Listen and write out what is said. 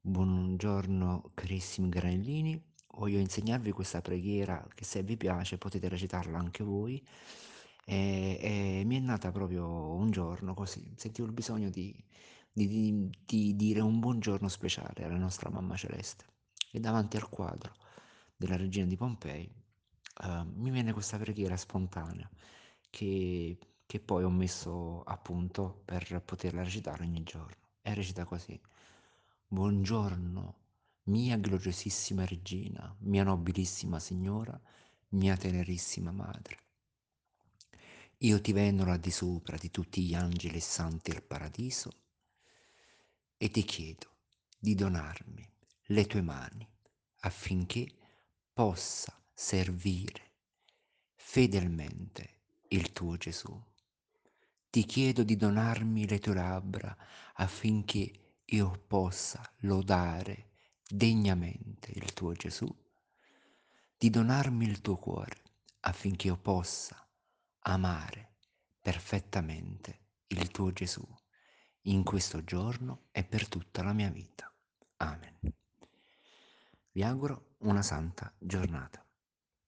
Buongiorno carissimi granellini, voglio insegnarvi questa preghiera che se vi piace potete recitarla anche voi. E, e mi è nata proprio un giorno così, sentivo il bisogno di, di- di- di dire un buongiorno speciale alla nostra mamma celeste. E davanti al quadro della regina di Pompei eh, mi viene questa preghiera spontanea che, che poi ho messo a punto per poterla recitare ogni giorno. E recita così. Buongiorno, mia gloriosissima regina, mia nobilissima signora, mia tenerissima madre. Io ti venero al di sopra di tutti gli angeli e santi del paradiso e ti chiedo di donarmi le tue mani affinché possa servire fedelmente il tuo Gesù. Ti chiedo di donarmi le tue labbra affinché io possa lodare degnamente il tuo Gesù, di donarmi il tuo cuore affinché io possa amare perfettamente il tuo Gesù in questo giorno e per tutta la mia vita. Amen. Vi auguro una santa giornata.